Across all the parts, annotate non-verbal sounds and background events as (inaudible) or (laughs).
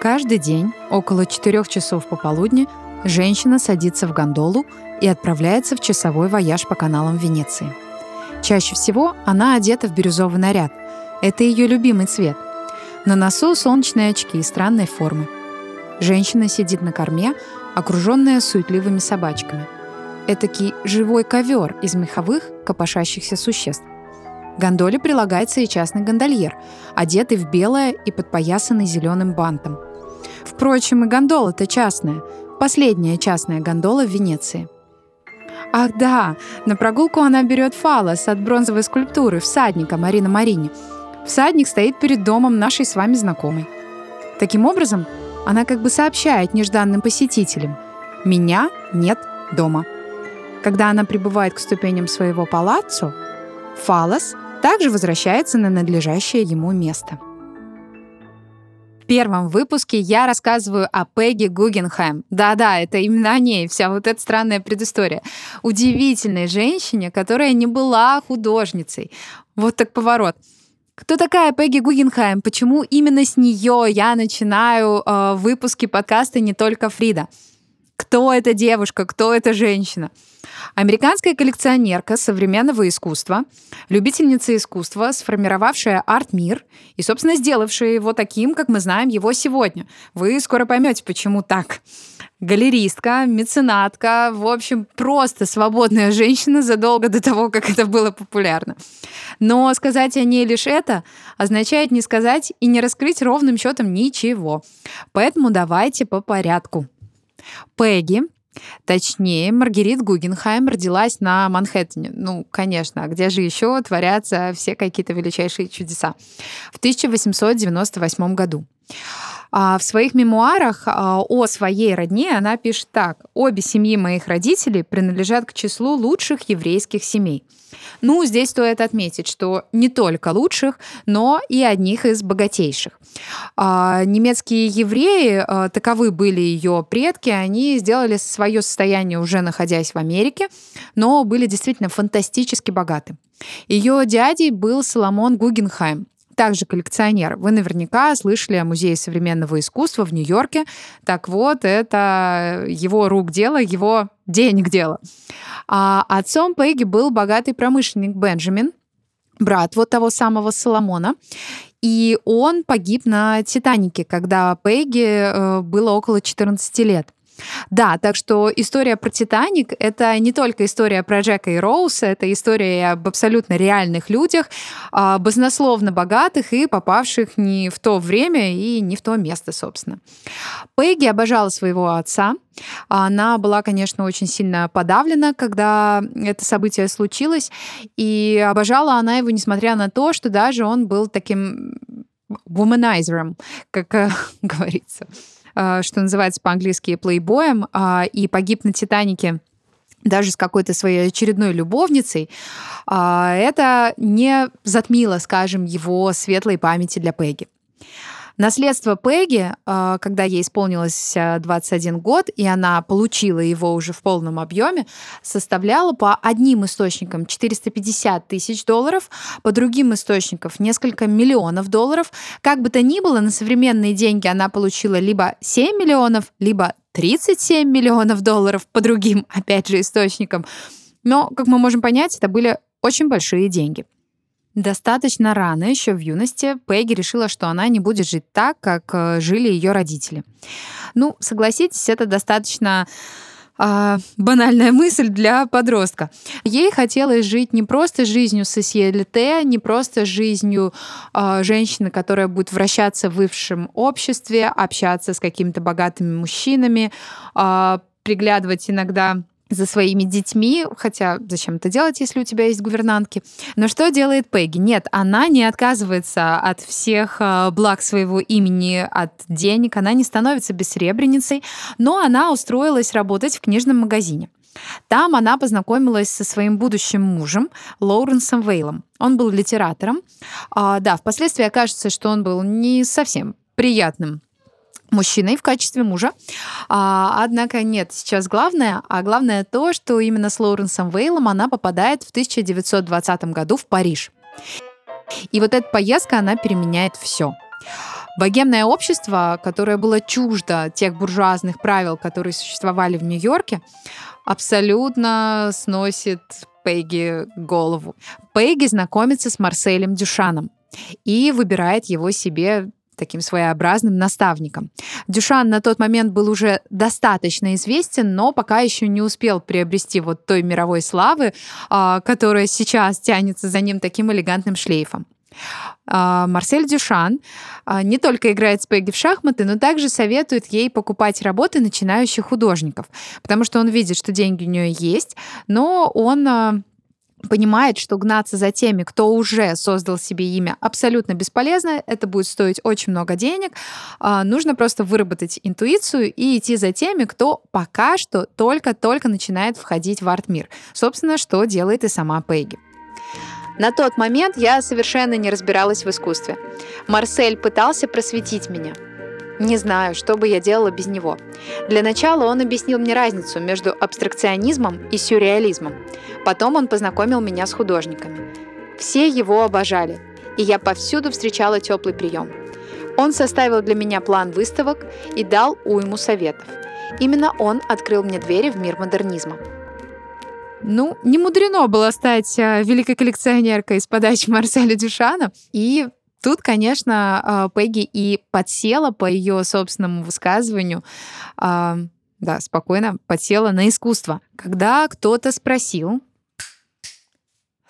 Каждый день около 4 часов пополудни женщина садится в гондолу и отправляется в часовой вояж по каналам Венеции. Чаще всего она одета в бирюзовый наряд. Это ее любимый цвет. На носу солнечные очки странной формы. Женщина сидит на корме, окруженная суетливыми собачками. Этакий живой ковер из меховых, копошащихся существ. Гондоле прилагается и частный гондольер, одетый в белое и подпоясанный зеленым бантом. Впрочем, и гондола-то частная, последняя частная гондола в Венеции. Ах да, на прогулку она берет фалос от бронзовой скульптуры всадника Марина Марини. Всадник стоит перед домом нашей с вами знакомой. Таким образом, она как бы сообщает нежданным посетителям «Меня нет дома». Когда она прибывает к ступеням своего палаццо, фалос также возвращается на надлежащее ему место. В первом выпуске я рассказываю о Пегги Гугенхайм. Да-да, это именно о ней, вся вот эта странная предыстория. Удивительной женщине, которая не была художницей. Вот так поворот. Кто такая Пегги Гугенхайм? Почему именно с нее я начинаю э, выпуски подкаста «Не только Фрида»? Кто эта девушка? Кто эта женщина? Американская коллекционерка современного искусства, любительница искусства, сформировавшая арт-мир и, собственно, сделавшая его таким, как мы знаем его сегодня. Вы скоро поймете, почему так. Галеристка, меценатка, в общем, просто свободная женщина задолго до того, как это было популярно. Но сказать о ней лишь это означает не сказать и не раскрыть ровным счетом ничего. Поэтому давайте по порядку. Пегги Точнее, Маргарит Гугенхайм родилась на Манхэттене. Ну, конечно, а где же еще творятся все какие-то величайшие чудеса? В 1898 году. А в своих мемуарах а, о своей родне она пишет так. «Обе семьи моих родителей принадлежат к числу лучших еврейских семей». Ну, здесь стоит отметить, что не только лучших, но и одних из богатейших. А, немецкие евреи, таковы были ее предки, они сделали свое состояние уже находясь в Америке, но были действительно фантастически богаты. Ее дядей был Соломон Гугенхайм, также коллекционер. Вы наверняка слышали о Музее современного искусства в Нью-Йорке. Так вот, это его рук дело, его денег дело. А отцом Пегги был богатый промышленник Бенджамин, брат вот того самого Соломона. И он погиб на Титанике, когда Пегги э, было около 14 лет. Да, так что история про «Титаник» — это не только история про Джека и Роуса, это история об абсолютно реальных людях, а, баснословно богатых и попавших не в то время и не в то место, собственно. Пегги обожала своего отца, она была, конечно, очень сильно подавлена, когда это событие случилось, и обожала она его, несмотря на то, что даже он был таким womanizerом, как э, (laughs) говорится. А, что называется по-английски плейбоем, а, и погиб на Титанике даже с какой-то своей очередной любовницей, а, это не затмило, скажем, его светлой памяти для Пегги. Наследство Пегги, а, когда ей исполнилось 21 год, и она получила его уже в полном объеме, составляло по одним источникам 450 тысяч долларов, по другим источникам несколько миллионов долларов. Как бы то ни было, на современные деньги она получила либо 7 миллионов, либо 37 миллионов долларов по другим, (laughs) опять же, источникам. Но, как мы можем понять, это были очень большие деньги. Достаточно рано, еще в юности, Пегги решила, что она не будет жить так, как э, жили ее родители. Ну, согласитесь, это достаточно э, банальная мысль для подростка. Ей хотелось жить не просто жизнью сосьелите, не просто жизнью э, женщины, которая будет вращаться в высшем обществе, общаться с какими-то богатыми мужчинами, э, приглядывать иногда за своими детьми, хотя зачем это делать, если у тебя есть гувернантки. Но что делает Пегги? Нет, она не отказывается от всех а, благ своего имени, от денег, она не становится бессребреницей, но она устроилась работать в книжном магазине. Там она познакомилась со своим будущим мужем Лоуренсом Вейлом. Он был литератором. А, да, впоследствии окажется, что он был не совсем приятным мужчиной в качестве мужа. А, однако нет, сейчас главное, а главное то, что именно с Лоуренсом Вейлом она попадает в 1920 году в Париж. И вот эта поездка, она переменяет все. Богемное общество, которое было чуждо тех буржуазных правил, которые существовали в Нью-Йорке, абсолютно сносит Пегги голову. Пегги знакомится с Марселем Дюшаном и выбирает его себе таким своеобразным наставником. Дюшан на тот момент был уже достаточно известен, но пока еще не успел приобрести вот той мировой славы, а, которая сейчас тянется за ним таким элегантным шлейфом. А, Марсель Дюшан а, не только играет с Пегги в шахматы, но также советует ей покупать работы начинающих художников, потому что он видит, что деньги у нее есть, но он понимает, что гнаться за теми, кто уже создал себе имя, абсолютно бесполезно, это будет стоить очень много денег. А, нужно просто выработать интуицию и идти за теми, кто пока что только-только начинает входить в арт-мир. Собственно, что делает и сама Пегги. На тот момент я совершенно не разбиралась в искусстве. Марсель пытался просветить меня – не знаю, что бы я делала без него. Для начала он объяснил мне разницу между абстракционизмом и сюрреализмом. Потом он познакомил меня с художниками. Все его обожали, и я повсюду встречала теплый прием. Он составил для меня план выставок и дал уйму советов. Именно он открыл мне двери в мир модернизма. Ну, не мудрено было стать э, великой коллекционеркой с подачи Марселя Дюшана и Тут, конечно, а, Пегги и подсела по ее собственному высказыванию, а, да, спокойно подсела на искусство. Когда кто-то спросил,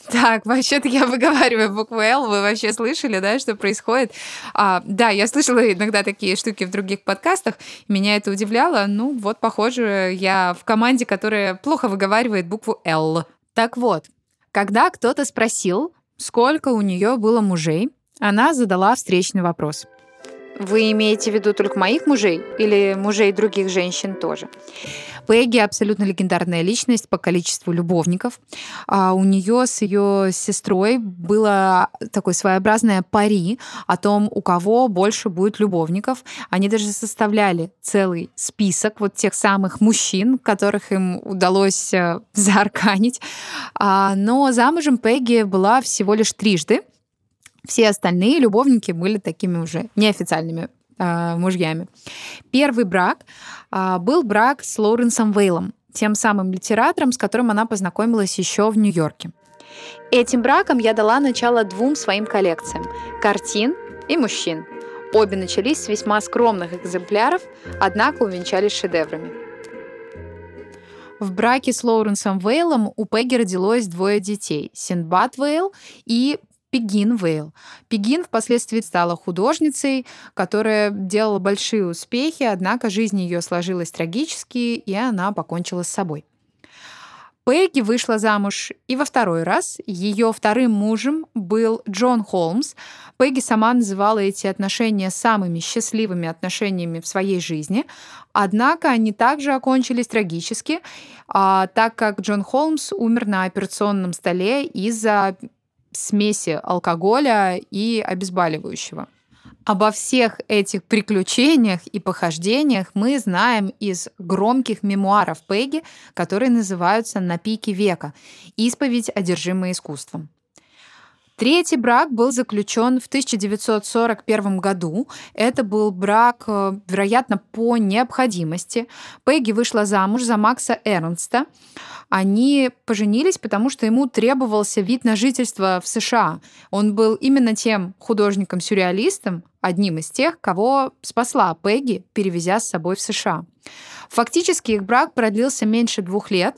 так, вообще-то я выговариваю букву «Л». Вы вообще слышали, да, что происходит? А, да, я слышала иногда такие штуки в других подкастах. Меня это удивляло. Ну, вот, похоже, я в команде, которая плохо выговаривает букву «Л». Так вот, когда кто-то спросил, сколько у нее было мужей, она задала встречный вопрос. Вы имеете в виду только моих мужей или мужей других женщин тоже? Пегги абсолютно легендарная личность по количеству любовников. А у нее с ее сестрой было такое своеобразное пари о том, у кого больше будет любовников. Они даже составляли целый список вот тех самых мужчин, которых им удалось э, (laughs) заарканить. А, но замужем Пегги была всего лишь трижды. Все остальные любовники были такими уже неофициальными э, мужьями. Первый брак э, был брак с Лоуренсом Вейлом, тем самым литератором, с которым она познакомилась еще в Нью-Йорке. Этим браком я дала начало двум своим коллекциям – картин и мужчин. Обе начались с весьма скромных экземпляров, однако увенчались шедеврами. В браке с Лоуренсом Вейлом у Пегги родилось двое детей – Синдбад Вейл и Пегин Вейл. Пегин впоследствии стала художницей, которая делала большие успехи, однако жизнь ее сложилась трагически, и она покончила с собой. Пегги вышла замуж и во второй раз. Ее вторым мужем был Джон Холмс. Пегги сама называла эти отношения самыми счастливыми отношениями в своей жизни. Однако они также окончились трагически, а, так как Джон Холмс умер на операционном столе из-за смеси алкоголя и обезболивающего. Обо всех этих приключениях и похождениях мы знаем из громких мемуаров Пегги, которые называются «На пике века. Исповедь, одержимая искусством». Третий брак был заключен в 1941 году. Это был брак, э, вероятно, по необходимости. Пегги вышла замуж за Макса Эрнста. Они поженились, потому что ему требовался вид на жительство в США. Он был именно тем художником-сюрреалистом, одним из тех, кого спасла Пегги, перевезя с собой в США. Фактически их брак продлился меньше двух лет,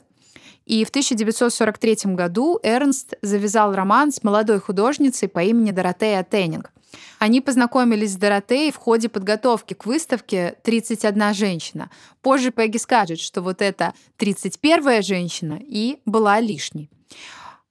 и в 1943 году Эрнст завязал роман с молодой художницей по имени Доротея Теннинг. Они познакомились с Доротеей в ходе подготовки к выставке «31 женщина». Позже Пегги скажет, что вот эта 31-я женщина и была лишней.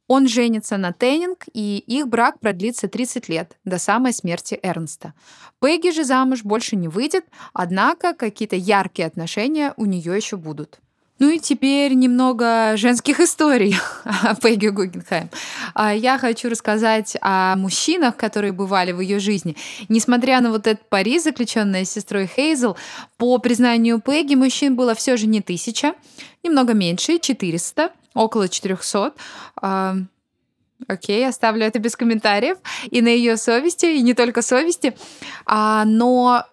Он женится на Теннинг, и их брак продлится 30 лет, до самой смерти Эрнста. Пегги же замуж больше не выйдет, однако какие-то яркие отношения у нее еще будут. Ну и теперь немного женских историй (laughs) о Пегги Гугенхайм. А, я хочу рассказать о мужчинах, которые бывали в ее жизни. Несмотря на вот этот пари, заключенный с сестрой Хейзел, по признанию Пегги мужчин было все же не тысяча, немного меньше, 400, около 400. Окей, оставлю это без комментариев. И на ее совести, и не только совести. А, но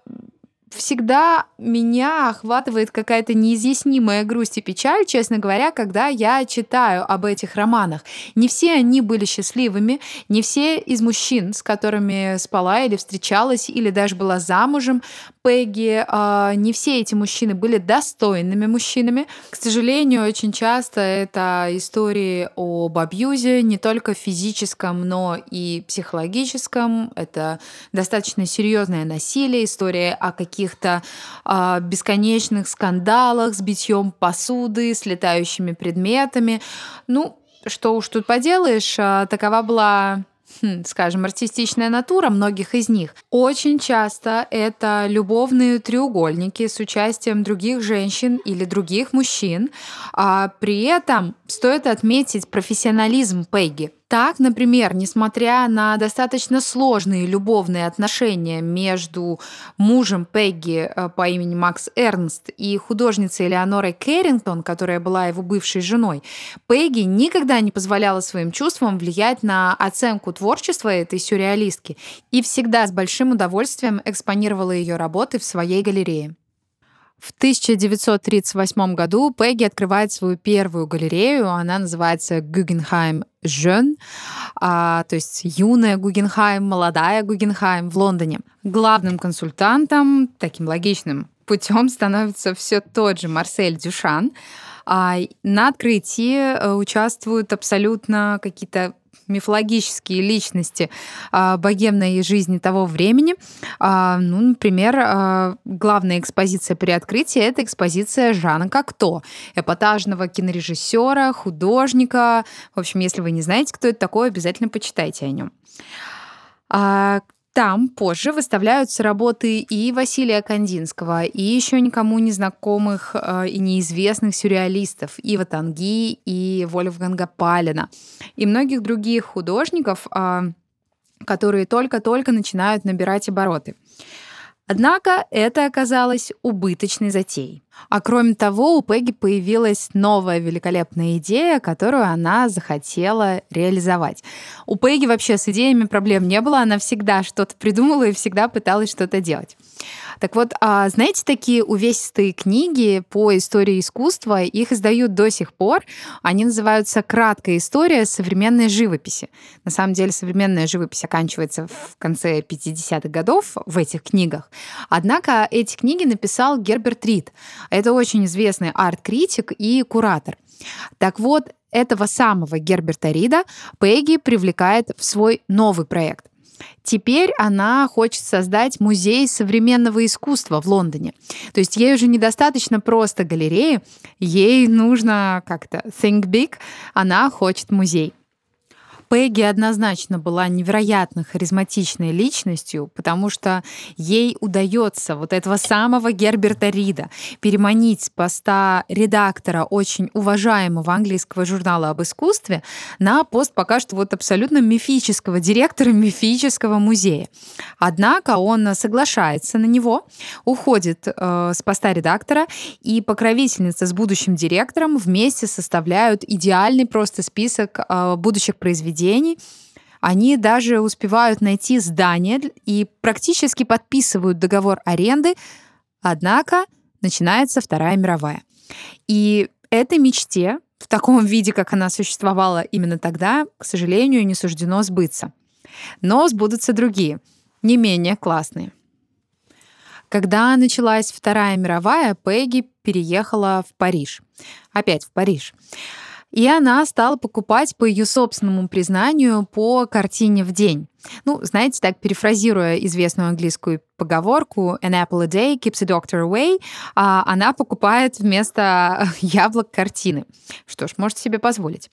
всегда меня охватывает какая-то неизъяснимая грусть и печаль, честно говоря, когда я читаю об этих романах. Не все они были счастливыми, не все из мужчин, с которыми спала или встречалась, или даже была замужем, Пегги, а, не все эти мужчины были достойными мужчинами. К сожалению, очень часто это истории об абьюзе, не только физическом, но и психологическом. Это достаточно серьезное насилие, история о каких-то э, бесконечных скандалах с битьем посуды, с летающими предметами. Ну, что уж тут поделаешь, а, такова была хм, скажем, артистичная натура многих из них. Очень часто это любовные треугольники с участием других женщин или других мужчин. А при этом стоит отметить профессионализм Пегги. Так, например, несмотря на достаточно сложные любовные отношения между мужем Пегги э, по имени Макс Эрнст и художницей Элеонорой Кэррингтон, которая была его бывшей женой, Пегги никогда не позволяла своим чувствам влиять на оценку творчества этой сюрреалистки и всегда с большим удовольствием экспонировала ее работы в своей галерее. В 1938 году Пегги открывает свою первую галерею. Она называется Гугенхайм Жен, а, то есть юная Гугенхайм, молодая Гугенхайм в Лондоне. Главным консультантом, таким логичным путем становится все тот же Марсель Дюшан. А на открытии э, участвуют абсолютно какие-то мифологические личности а, богемной жизни того времени. А, ну, например, а, главная экспозиция при открытии — это экспозиция Жана Кокто, эпатажного кинорежиссера, художника. В общем, если вы не знаете, кто это такой, обязательно почитайте о нем. Там позже выставляются работы и Василия Кандинского, и еще никому не знакомых э, и неизвестных сюрреалистов Ива Танги и Вольфганга Палина, и многих других художников, э, которые только-только начинают набирать обороты. Однако это оказалось убыточной затеей. А кроме того, у Пегги появилась новая великолепная идея, которую она захотела реализовать. У Пегги вообще с идеями проблем не было, она всегда что-то придумала и всегда пыталась что-то делать. Так вот, а знаете, такие увесистые книги по истории искусства, их издают до сих пор. Они называются «Краткая история современной живописи». На самом деле, современная живопись оканчивается в конце 50-х годов в этих книгах. Однако эти книги написал Герберт Рид. Это очень известный арт-критик и куратор. Так вот, этого самого Герберта Рида Пегги привлекает в свой новый проект. Теперь она хочет создать музей современного искусства в Лондоне. То есть ей уже недостаточно просто галереи, ей нужно как-то think big, она хочет музей. Пегги однозначно была невероятно харизматичной личностью, потому что ей удается вот этого самого Герберта Рида переманить с поста редактора очень уважаемого английского журнала об искусстве на пост пока что вот абсолютно мифического директора мифического музея. Однако он соглашается на него, уходит э, с поста редактора, и покровительница с будущим директором вместе составляют идеальный просто список э, будущих произведений заведений, они даже успевают найти здание и практически подписывают договор аренды, однако начинается Вторая мировая. И этой мечте в таком виде, как она существовала именно тогда, к сожалению, не суждено сбыться. Но сбудутся другие, не менее классные. Когда началась Вторая мировая, Пегги переехала в Париж. Опять в Париж. И она стала покупать, по ее собственному признанию, по картине в день. Ну, знаете, так перефразируя известную английскую поговорку «An apple a day keeps a doctor away», а она покупает вместо (laughs) яблок картины. Что ж, можете себе позволить.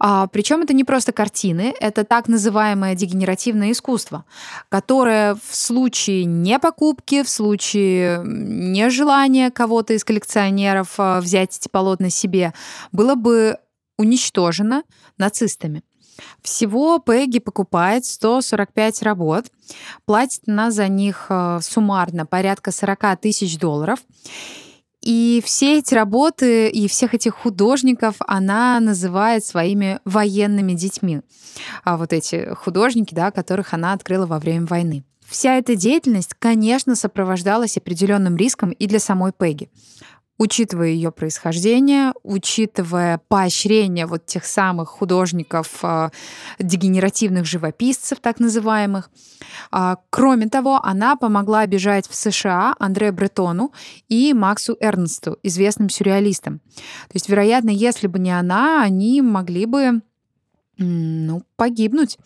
А, причем это не просто картины, это так называемое дегенеративное искусство, которое в случае не покупки, в случае нежелания кого-то из коллекционеров а, взять эти полотна себе, было бы уничтожена нацистами. Всего Пегги покупает 145 работ, платит она за них э, суммарно порядка 40 тысяч долларов. И все эти работы и всех этих художников она называет своими военными детьми. А вот эти художники, да, которых она открыла во время войны. Вся эта деятельность, конечно, сопровождалась определенным риском и для самой Пегги учитывая ее происхождение, учитывая поощрение вот тех самых художников, э, дегенеративных живописцев, так называемых. А, кроме того, она помогла бежать в США Андре Бретону и Максу Эрнсту, известным сюрреалистам. То есть, вероятно, если бы не она, они могли бы ну, погибнуть.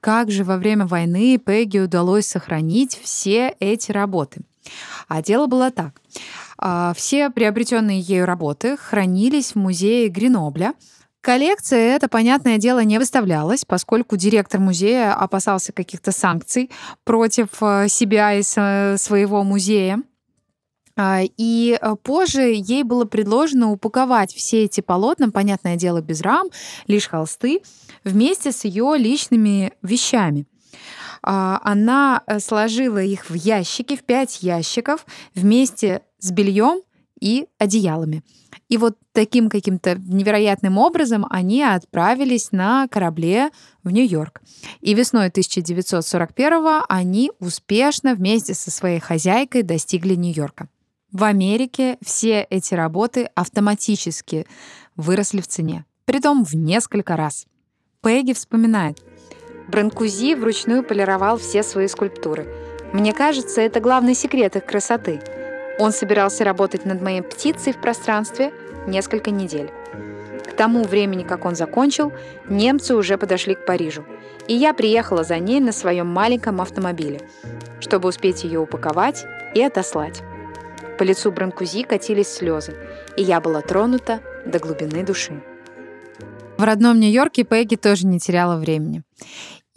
Как же во время войны Пегги удалось сохранить все эти работы? А дело было так. А, все приобретенные ею работы хранились в музее Гренобля. Коллекция, это, понятное дело, не выставлялась, поскольку директор музея опасался каких-то санкций против э, себя и своего музея. А, и э, позже ей было предложено упаковать все эти полотна, понятное дело, без рам, лишь холсты, вместе с ее личными вещами. А, она э, сложила их в ящики, в пять ящиков, вместе с бельем и одеялами. И вот таким каким-то невероятным образом они отправились на корабле в Нью-Йорк. И весной 1941 они успешно вместе со своей хозяйкой достигли Нью-Йорка. В Америке все эти работы автоматически выросли в цене, притом в несколько раз. Пегги вспоминает. Бранкузи вручную полировал все свои скульптуры. Мне кажется, это главный секрет их красоты — он собирался работать над моей птицей в пространстве несколько недель. К тому времени, как он закончил, немцы уже подошли к Парижу, и я приехала за ней на своем маленьком автомобиле, чтобы успеть ее упаковать и отослать. По лицу Бранкузи катились слезы, и я была тронута до глубины души. В родном Нью-Йорке Пегги тоже не теряла времени.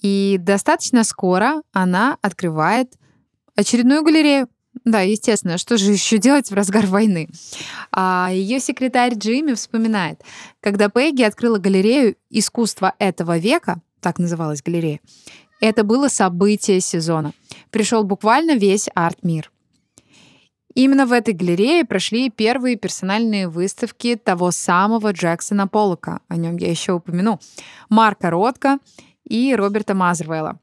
И достаточно скоро она открывает очередную галерею, да, естественно. Что же еще делать в разгар войны? А ее секретарь Джимми вспоминает, когда Пегги открыла галерею искусства этого века, так называлась галерея, это было событие сезона. Пришел буквально весь арт-мир. Именно в этой галерее прошли первые персональные выставки того самого Джексона Поллока, о нем я еще упомяну, Марка Ротко и Роберта Мазервелла.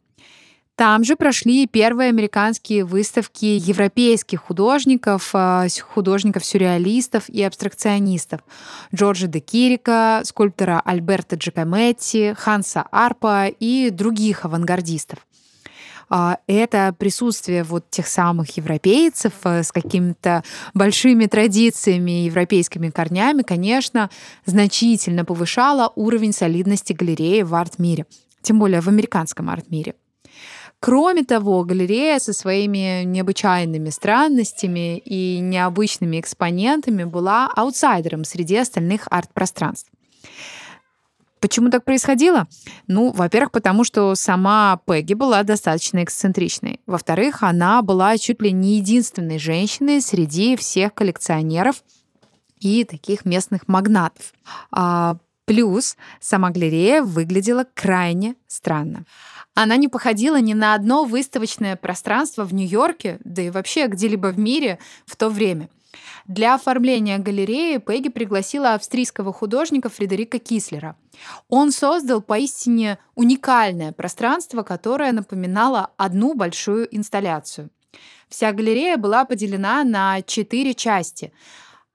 Там же прошли первые американские выставки европейских художников, а, художников-сюрреалистов и абстракционистов. Джорджа де Кирика, скульптора Альберта Джакометти, Ханса Арпа и других авангардистов а, это присутствие вот тех самых европейцев а, с какими-то большими традициями, европейскими корнями, конечно, значительно повышало уровень солидности галереи в арт-мире, тем более в американском арт-мире. Кроме того, галерея со своими необычайными странностями и необычными экспонентами была аутсайдером среди остальных арт-пространств. Почему так происходило? Ну, во-первых, потому что сама Пегги была достаточно эксцентричной. Во-вторых, она была чуть ли не единственной женщиной среди всех коллекционеров и таких местных магнатов. А, плюс сама галерея выглядела крайне странно. Она не походила ни на одно выставочное пространство в Нью-Йорке, да и вообще где-либо в мире в то время. Для оформления галереи Пегги пригласила австрийского художника Фредерика Кислера. Он создал поистине уникальное пространство, которое напоминало одну большую инсталляцию. Вся галерея была поделена на четыре части.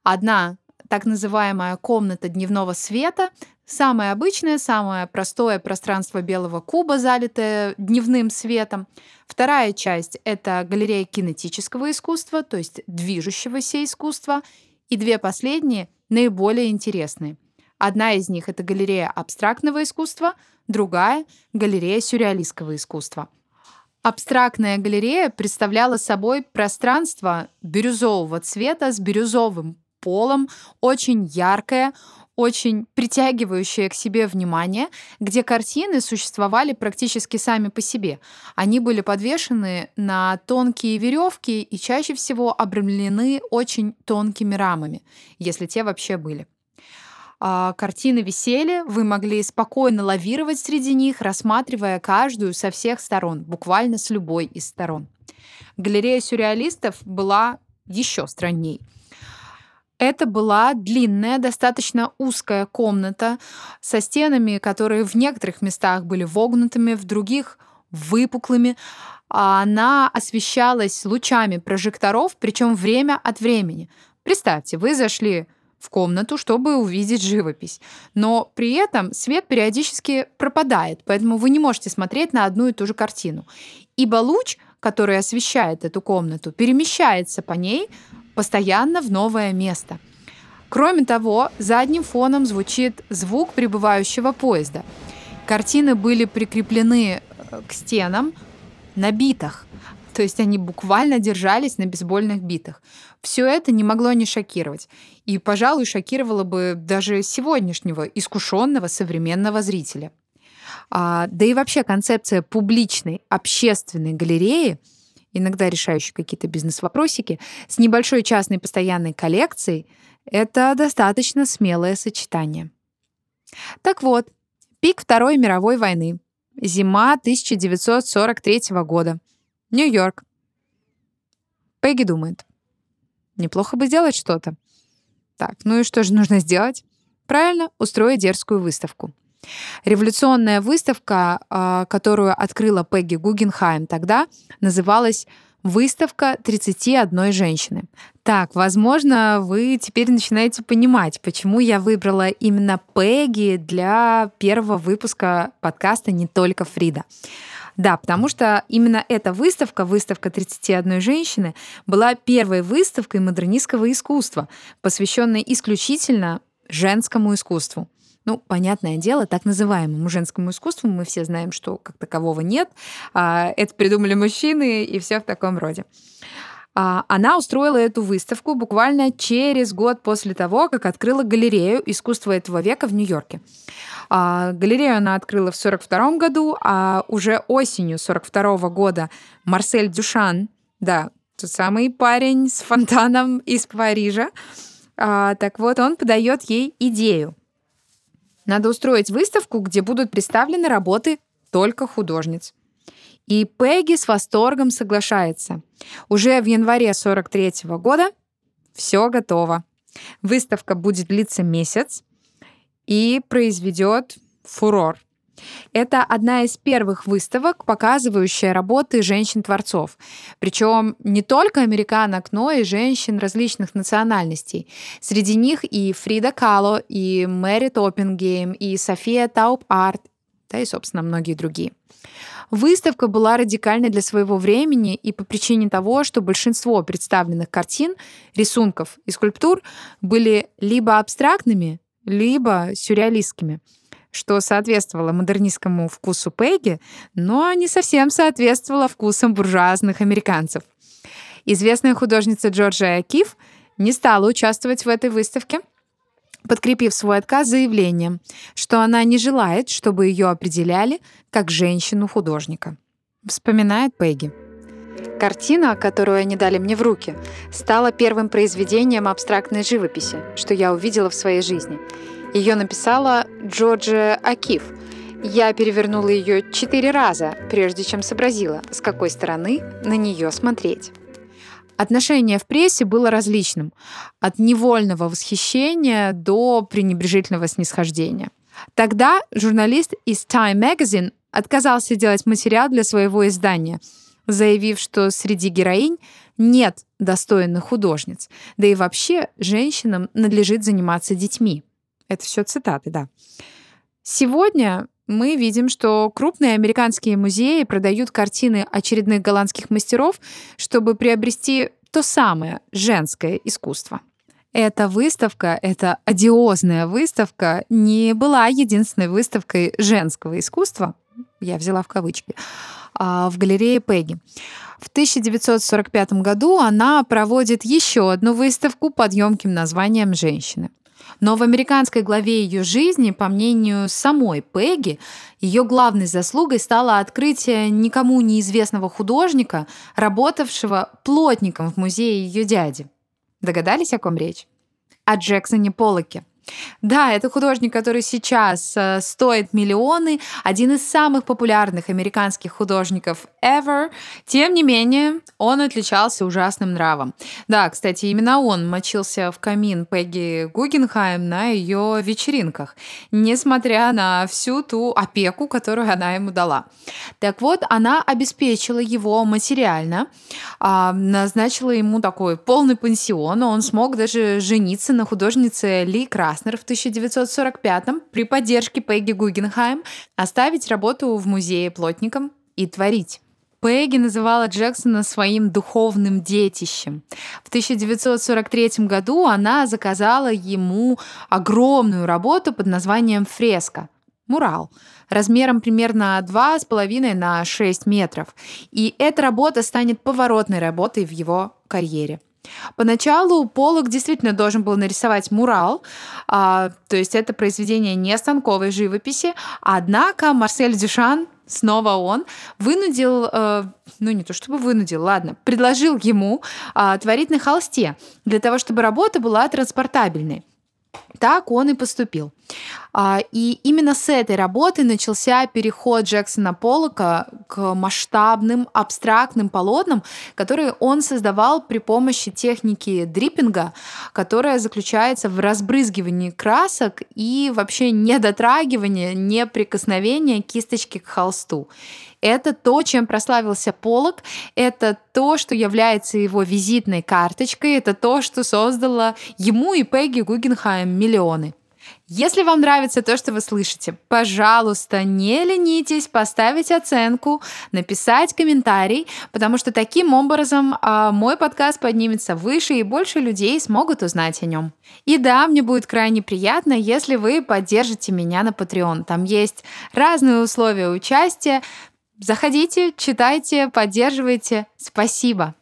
Одна так называемая комната дневного света, Самое обычное, самое простое пространство белого куба, залитое дневным светом. Вторая часть — это галерея кинетического искусства, то есть движущегося искусства. И две последние наиболее интересные. Одна из них — это галерея абстрактного искусства, другая — галерея сюрреалистского искусства. Абстрактная галерея представляла собой пространство бирюзового цвета с бирюзовым полом, очень яркое, очень притягивающее к себе внимание, где картины существовали практически сами по себе. Они были подвешены на тонкие веревки и чаще всего обрамлены очень тонкими рамами, если те вообще были. А, картины висели, вы могли спокойно лавировать среди них, рассматривая каждую со всех сторон, буквально с любой из сторон. Галерея сюрреалистов была еще странней. Это была длинная, достаточно узкая комната со стенами, которые в некоторых местах были вогнутыми, в других выпуклыми. Она освещалась лучами прожекторов, причем время от времени. Представьте, вы зашли в комнату, чтобы увидеть живопись. Но при этом свет периодически пропадает, поэтому вы не можете смотреть на одну и ту же картину. Ибо луч, который освещает эту комнату, перемещается по ней постоянно в новое место. Кроме того, задним фоном звучит звук прибывающего поезда. Картины были прикреплены э, к стенам на битах, то есть они буквально держались на бейсбольных битах. Все это не могло не шокировать. И, пожалуй, шокировало бы даже сегодняшнего искушенного современного зрителя. А, да и вообще концепция публичной общественной галереи, иногда решающей какие-то бизнес-вопросики, с небольшой частной постоянной коллекцией, это достаточно смелое сочетание. Так вот, пик Второй мировой войны. Зима 1943 года. Нью-Йорк. Пегги думает. Неплохо бы сделать что-то. Так, ну и что же нужно сделать? Правильно, устроить дерзкую выставку. Революционная выставка, а, которую открыла Пегги Гугенхайм тогда, называлась Выставка 31 женщины. Так, возможно, вы теперь начинаете понимать, почему я выбрала именно Пегги для первого выпуска подкаста «Не только Фрида». Да, потому что именно эта выставка, выставка 31 женщины, была первой выставкой модернистского искусства, посвященной исключительно женскому искусству. Ну, понятное дело, так называемому женскому искусству мы все знаем, что как такового нет. А, это придумали мужчины и все в таком роде. А, она устроила эту выставку буквально через год после того, как открыла галерею искусства этого века в Нью-Йорке. А, галерею она открыла в 1942 году, а уже осенью 1942 года Марсель Дюшан, да, тот самый парень с фонтаном из Парижа, так вот, он подает ей идею. Надо устроить выставку, где будут представлены работы только художниц. И Пегги с восторгом соглашается. Уже в январе 43 года все готово. Выставка будет длиться месяц, и произведет фурор. Это одна из первых выставок, показывающая работы женщин-творцов. Причем не только американок, но и женщин различных национальностей. Среди них и Фрида Кало, и Мерет Оппенгейм, и Софи Таубер-Арп, да и, собственно, многие другие. Выставка была радикальной для своего времени и по причине того, что большинство представленных картин, рисунков и скульптур были либо абстрактными, либо сюрреалистскими, что соответствовало модернистскому вкусу Пегги, но не совсем соответствовало вкусам буржуазных американцев. Известная художница Джорджия Киф не стала участвовать в этой выставке, подкрепив свой отказ заявлением, что она не желает, чтобы ее определяли как женщину-художника. Вспоминает Пегги. Картина, которую они дали мне в руки, стала первым произведением абстрактной живописи, что я увидела в своей жизни. Ее написала Джорджия Акиф. Я перевернула ее четыре раза, прежде чем сообразила, с какой стороны на нее смотреть. Отношение в прессе было различным, от невольного восхищения до пренебрежительного снисхождения. Тогда журналист из Time Magazine отказался делать материал для своего издания – заявив, что среди героинь нет достойных художниц. Да и вообще женщинам надлежит заниматься детьми. Это все цитаты, да. Сегодня мы видим, что крупные американские музеи продают картины очередных голландских мастеров, чтобы приобрести то самое женское искусство. Эта выставка, эта одиозная выставка, не была единственной выставкой женского искусства, я взяла в кавычки, а, в галерее Пегги. В 1945 году она проводит еще одну выставку под емким названием «Женщины». Но в американской главе ее жизни, по мнению самой Пегги, ее главной заслугой стало открытие никому неизвестного художника, работавшего плотником в музее ее дяди. Догадались, о ком речь? О Джексоне Поллоке – Да, это художник, который сейчас э, стоит миллионы, один из самых популярных американских художников ever. Тем не менее, он отличался ужасным нравом. Да, кстати, именно он мочился в камин Пегги Гугенхайм на ее вечеринках, несмотря на всю ту опеку, которую она ему дала. Так вот, она обеспечила его материально, а, назначила ему такой полный пансион, он смог даже жениться на художнице Ли Краснер в 1945 при поддержке Пегги Гугенхайм, оставить работу в музее плотником и творить. Пегги называла Джексона своим духовным детищем. В 1943 году она заказала ему огромную работу под названием «Фреска» — мурал, размером примерно 2,5 на 6 метров. И эта работа станет поворотной работой в его карьере. Поначалу Полок действительно должен был нарисовать мурал, а, то есть это произведение не станковой живописи, однако Марсель Дюшан снова он, вынудил, э, ну не то чтобы вынудил, ладно, предложил ему э, творить на холсте для того, чтобы работа была транспортабельной. Так он и поступил. А, и именно с этой работы начался переход Джексона Поллока к масштабным абстрактным полотнам, которые он создавал при помощи техники дриппинга, которая заключается в разбрызгивании красок и вообще не дотрагивания, не прикосновения кисточки к холсту. Это то, чем прославился Полок, это то, что является его визитной карточкой, это то, что создало ему и Пегги Гугенхайм миллионы. Если вам нравится то, что вы слышите, пожалуйста, не ленитесь поставить оценку, написать комментарий, потому что таким образом а, мой подкаст поднимется выше и больше людей смогут узнать о нем. И да, мне будет крайне приятно, если вы поддержите меня на Patreon. Там есть разные условия участия, Заходите, читайте, поддерживайте. Спасибо.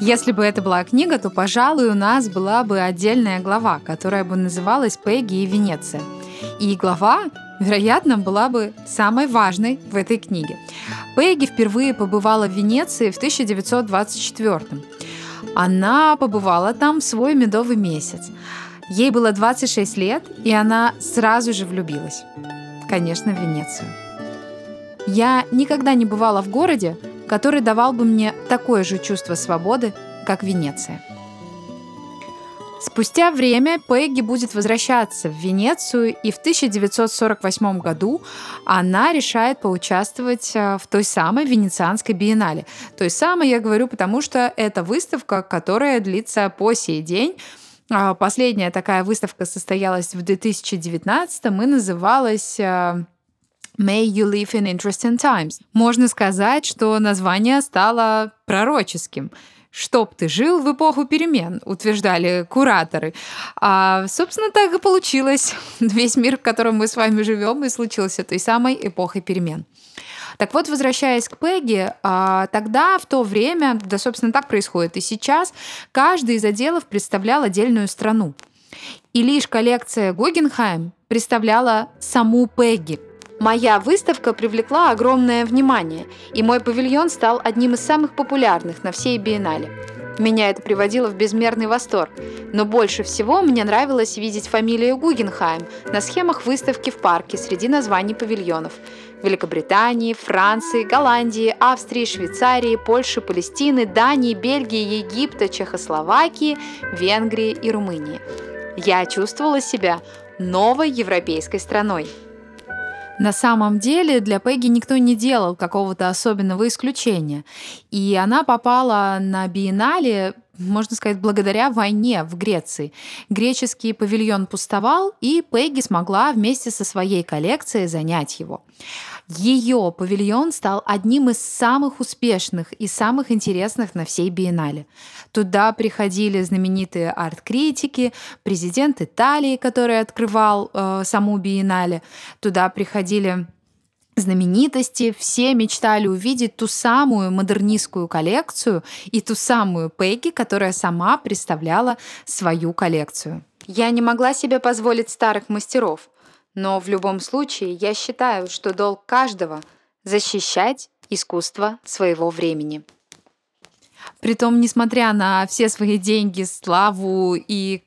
Если бы это была книга, то, пожалуй, у нас была бы отдельная глава, которая бы называлась «Пегги и Венеция». И глава, вероятно, была бы самой важной в этой книге. Пегги впервые побывала в Венеции в 1924 Она побывала там в свой медовый месяц. Ей было 26 лет, и она сразу же влюбилась конечно, в Венецию. Я никогда не бывала в городе, который давал бы мне такое же чувство свободы, как Венеция. Спустя время Пегги будет возвращаться в Венецию, и в 1948 году она решает поучаствовать э, в той самой Венецианской биеннале. Той самой я говорю, потому что это выставка, которая длится по сей день. А, последняя такая выставка состоялась в 2019 и называлась э, May You Live in Interesting Times. Можно сказать, что название стало пророческим. «Чтоб ты жил в эпоху перемен», утверждали кураторы. А, собственно, так и получилось. (laughs) Весь мир, в котором мы с вами живем, и случился той самой эпохой перемен. Так вот, возвращаясь к Пегги, а, тогда, в то время, да, собственно, так происходит и сейчас, каждый из отделов представлял отдельную страну. И лишь коллекция Гугенхайм представляла саму Пегги. Моя выставка привлекла огромное внимание, и мой павильон стал одним из самых популярных на всей биеннале. Меня это приводило в безмерный восторг, но больше всего мне нравилось видеть фамилию Гугенхайм на схемах выставки в парке среди названий павильонов – Великобритании, Франции, Голландии, Австрии, Швейцарии, Польши, Палестины, Дании, Бельгии, Египта, Чехословакии, Венгрии и Румынии. Я чувствовала себя новой европейской страной. На самом деле для Пегги никто не делал какого-то особенного исключения. И она попала на биеннале можно сказать, благодаря войне в Греции. Греческий павильон пустовал, и Пегги смогла вместе со своей коллекцией занять его. Ее павильон стал одним из самых успешных и самых интересных на всей биеннале. Туда приходили знаменитые арт-критики, президент Италии, который открывал э, саму биеннале. Туда приходили знаменитости, все мечтали увидеть ту самую модернистскую коллекцию и ту самую Пегги, которая сама представляла свою коллекцию. Я не могла себе позволить старых мастеров, но в любом случае я считаю, что долг каждого — защищать искусство своего времени. Притом, несмотря на все свои деньги, славу и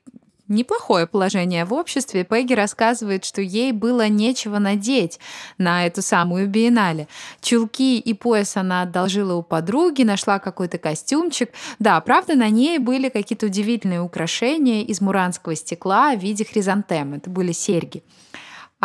неплохое положение в обществе, Пегги рассказывает, что ей было нечего надеть на эту самую биеннале. Чулки и пояс она одолжила у подруги, нашла какой-то костюмчик. Да, правда, на ней были какие-то удивительные украшения из муранского стекла в виде хризантем. Это были серьги.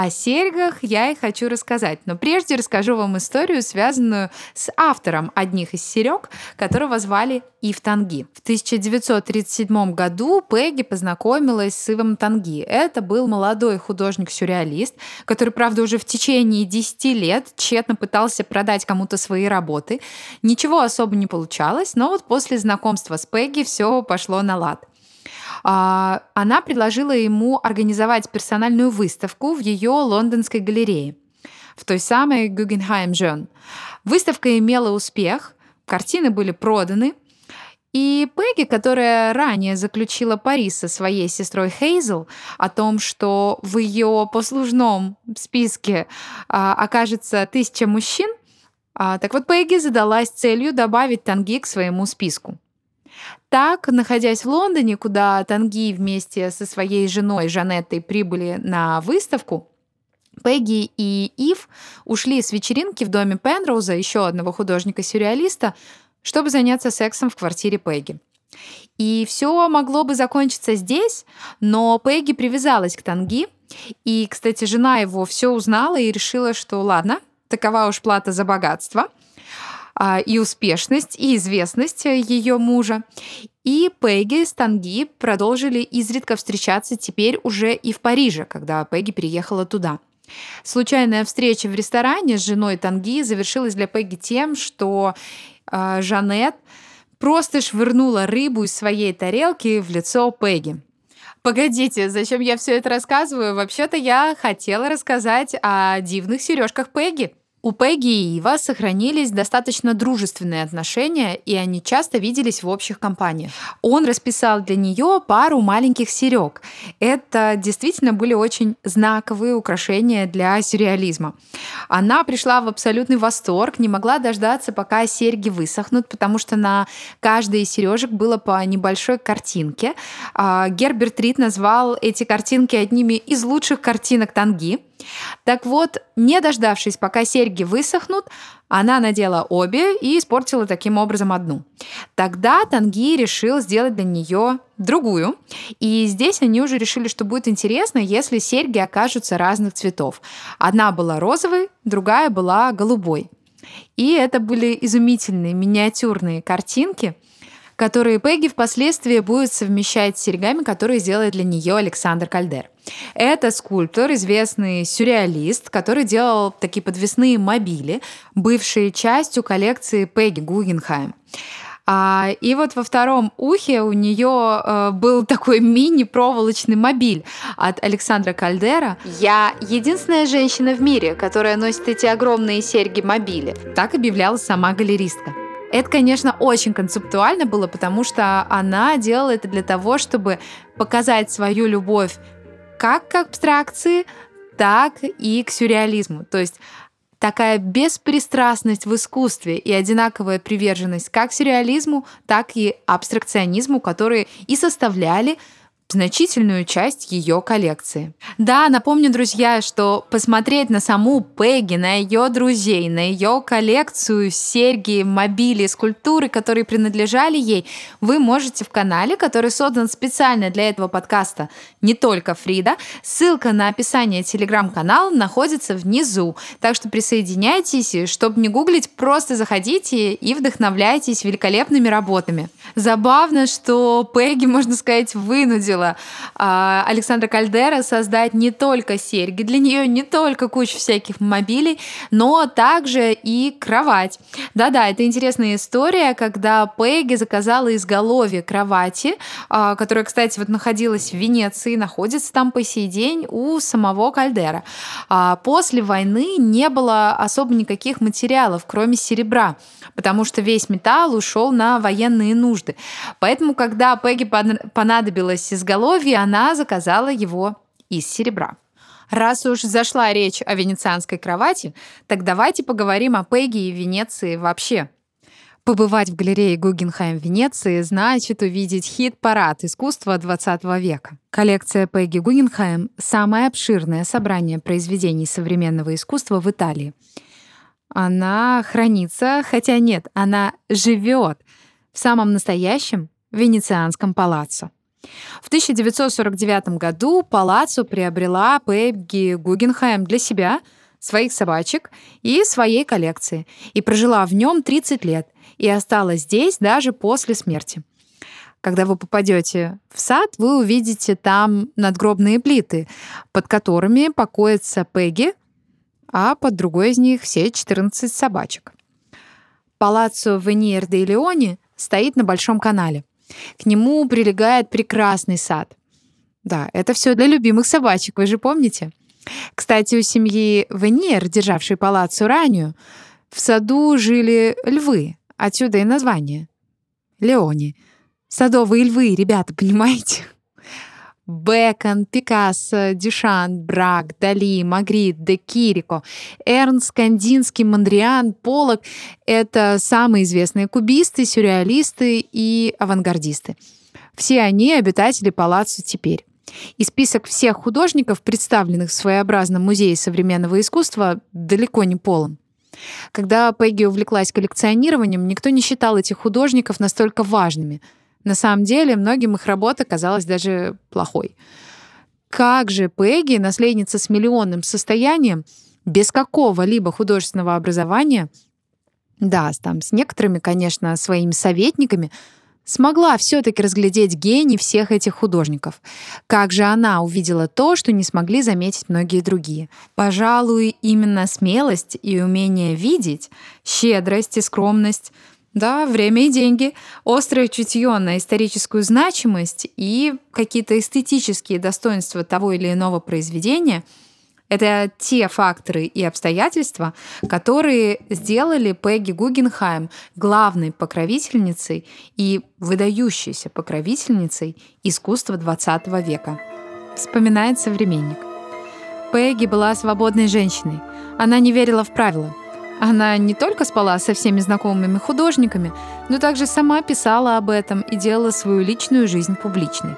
О серьгах я и хочу рассказать. Но прежде расскажу вам историю, связанную с автором одних из серег, которого звали Ив Танги. В 1937 году Пегги познакомилась с Ивом Танги. Это был молодой художник-сюрреалист, который, правда, уже в течение 10 лет тщетно пытался продать кому-то свои работы. Ничего особо не получалось, но вот после знакомства с Пегги все пошло на лад. А, она предложила ему организовать персональную выставку в ее лондонской галерее, в той самой Гугенхайм Жен. Выставка имела успех, картины были проданы, и Пегги, которая ранее заключила пари со своей сестрой Хейзел о том, что в ее послужном списке а, окажется тысяча мужчин, а, так вот Пегги задалась целью добавить Танги к своему списку. Так, находясь в Лондоне, куда Танги вместе со своей женой Жанеттой прибыли на выставку, Пегги и Ив ушли с вечеринки в доме Пенроуза, еще одного художника-сюрреалиста, чтобы заняться сексом в квартире Пегги. И все могло бы закончиться здесь, но Пегги привязалась к Танги, и, кстати, жена его все узнала и решила, что ладно, такова уж плата за богатство – и успешность, и известность ее мужа. И Пегги с Танги продолжили изредка встречаться теперь уже и в Париже, когда Пегги переехала туда. Случайная встреча в ресторане с женой Танги завершилась для Пегги тем, что э, Жанет просто швырнула рыбу из своей тарелки в лицо Пегги. Погодите, зачем я все это рассказываю? Вообще-то я хотела рассказать о дивных сережках Пегги. У Пегги и Ива сохранились достаточно дружественные отношения, и они часто виделись в общих компаниях. Он расписал для нее пару маленьких серег. Это действительно были очень знаковые украшения для сюрреализма. Она пришла в абсолютный восторг, не могла дождаться, пока серьги высохнут, потому что на каждой из сережек было по небольшой картинке. А, Герберт Рид назвал эти картинки одними из лучших картинок Танги. Так вот, не дождавшись, пока серьги высохнут, она надела обе и испортила таким образом одну. Тогда Танги решил сделать для нее другую. И здесь они уже решили, что будет интересно, если серьги окажутся разных цветов. Одна была розовой, другая была голубой. И это были изумительные миниатюрные картинки – которые Пегги впоследствии будет совмещать с серьгами, которые сделает для нее Александр Кальдер. Это скульптор, известный сюрреалист, который делал такие подвесные мобили, бывшие частью коллекции Пегги Гугенхайм. А, и вот во втором ухе у нее э, был такой (laughs) мини-проволочный мобиль от Александра Кальдера. «Я единственная женщина в мире, которая носит эти огромные серьги-мобили», так объявляла сама галеристка. Это, конечно, очень концептуально было, потому что она делала это для того, чтобы показать свою любовь как к абстракции, так и к сюрреализму. То есть такая беспристрастность в искусстве и одинаковая приверженность как сюрреализму, так и абстракционизму, которые и составляли значительную часть ее коллекции. Да, напомню, друзья, что посмотреть на саму Пегги, на ее друзей, на ее коллекцию серьги, мобили, скульптуры, которые принадлежали ей, вы можете в канале, который создан специально для этого подкаста «Не только Фрида». Ссылка на описание телеграм-канала находится внизу, так что присоединяйтесь, чтобы не гуглить, просто заходите и вдохновляйтесь великолепными работами. Забавно, что Пегги, можно сказать, вынудила вынудила а, Александра Кальдера создать не только серьги, для нее не только кучу всяких мобилей, но также и кровать. Да-да, это интересная история, когда Пегги заказала изголовье кровати, а, которая, кстати, вот находилась в Венеции, находится там по сей день у самого Кальдера. А, после войны не было особо никаких материалов, кроме серебра, потому что весь металл ушел на военные нужды. Поэтому, когда Пегги понадобилось изголовье изголовье, она заказала его из серебра. Раз уж зашла речь о венецианской кровати, так давайте поговорим о Пегги и Венеции вообще. Побывать в галерее Гугенхайм Венеции значит увидеть хит-парад искусства 20 века. Коллекция Пегги Гугенхайм — самое обширное собрание произведений современного искусства в Италии. Она хранится, хотя нет, она живет в самом настоящем венецианском палаццо. В 1949 году палаццо приобрела Пегги Гугенхайм для себя — своих собачек и своей коллекции, и прожила в нем 30 лет, и осталась здесь даже после смерти. Когда вы попадете в сад, вы увидите там надгробные плиты, под которыми покоится Пегги, а под другой из них все 14 собачек. Палаццо Веньер де Леони стоит на Большом канале. К нему прилегает прекрасный сад. Да, это все для любимых собачек, вы же помните? Кстати, у семьи Венер, державшей палаццо ранее, в саду жили львы. Отсюда и название. Леони. Садовые львы, ребята, понимаете? Бекон, Пикассо, Дюшан, Брак, Дали, Магрит, Де Кирико, Эрнст, Кандинский, Мондриан, Полок — это самые известные кубисты, сюрреалисты и авангардисты. Все они обитатели палаццо теперь. И список всех художников, представленных в своеобразном музее современного искусства, далеко не полон. Когда Пегги увлеклась коллекционированием, никто не считал этих художников настолько важными. На самом деле, многим их работа казалась даже плохой. Как же Пегги, наследница с миллионным состоянием, без какого-либо художественного образования, да, там с некоторыми, конечно, своими советниками, смогла все-таки разглядеть гений всех этих художников. Как же она увидела то, что не смогли заметить многие другие. Пожалуй, именно смелость и умение видеть, щедрость и скромность да, время и деньги, острое чутье на историческую значимость и какие-то эстетические достоинства того или иного произведения — это те факторы и обстоятельства, которые сделали Пегги Гугенхайм главной покровительницей и выдающейся покровительницей искусства XX века. Вспоминает современник. Пегги была свободной женщиной. Она не верила в правила. Она не только спала со всеми знакомыми художниками, но также сама писала об этом и делала свою личную жизнь публичной.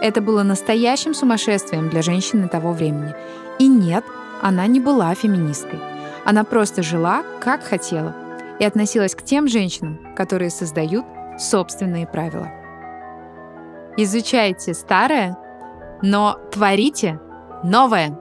Это было настоящим сумасшествием для женщины того времени. И нет, она не была феминисткой. Она просто жила, как хотела, и относилась к тем женщинам, которые создают собственные правила. Изучайте старое, но творите новое.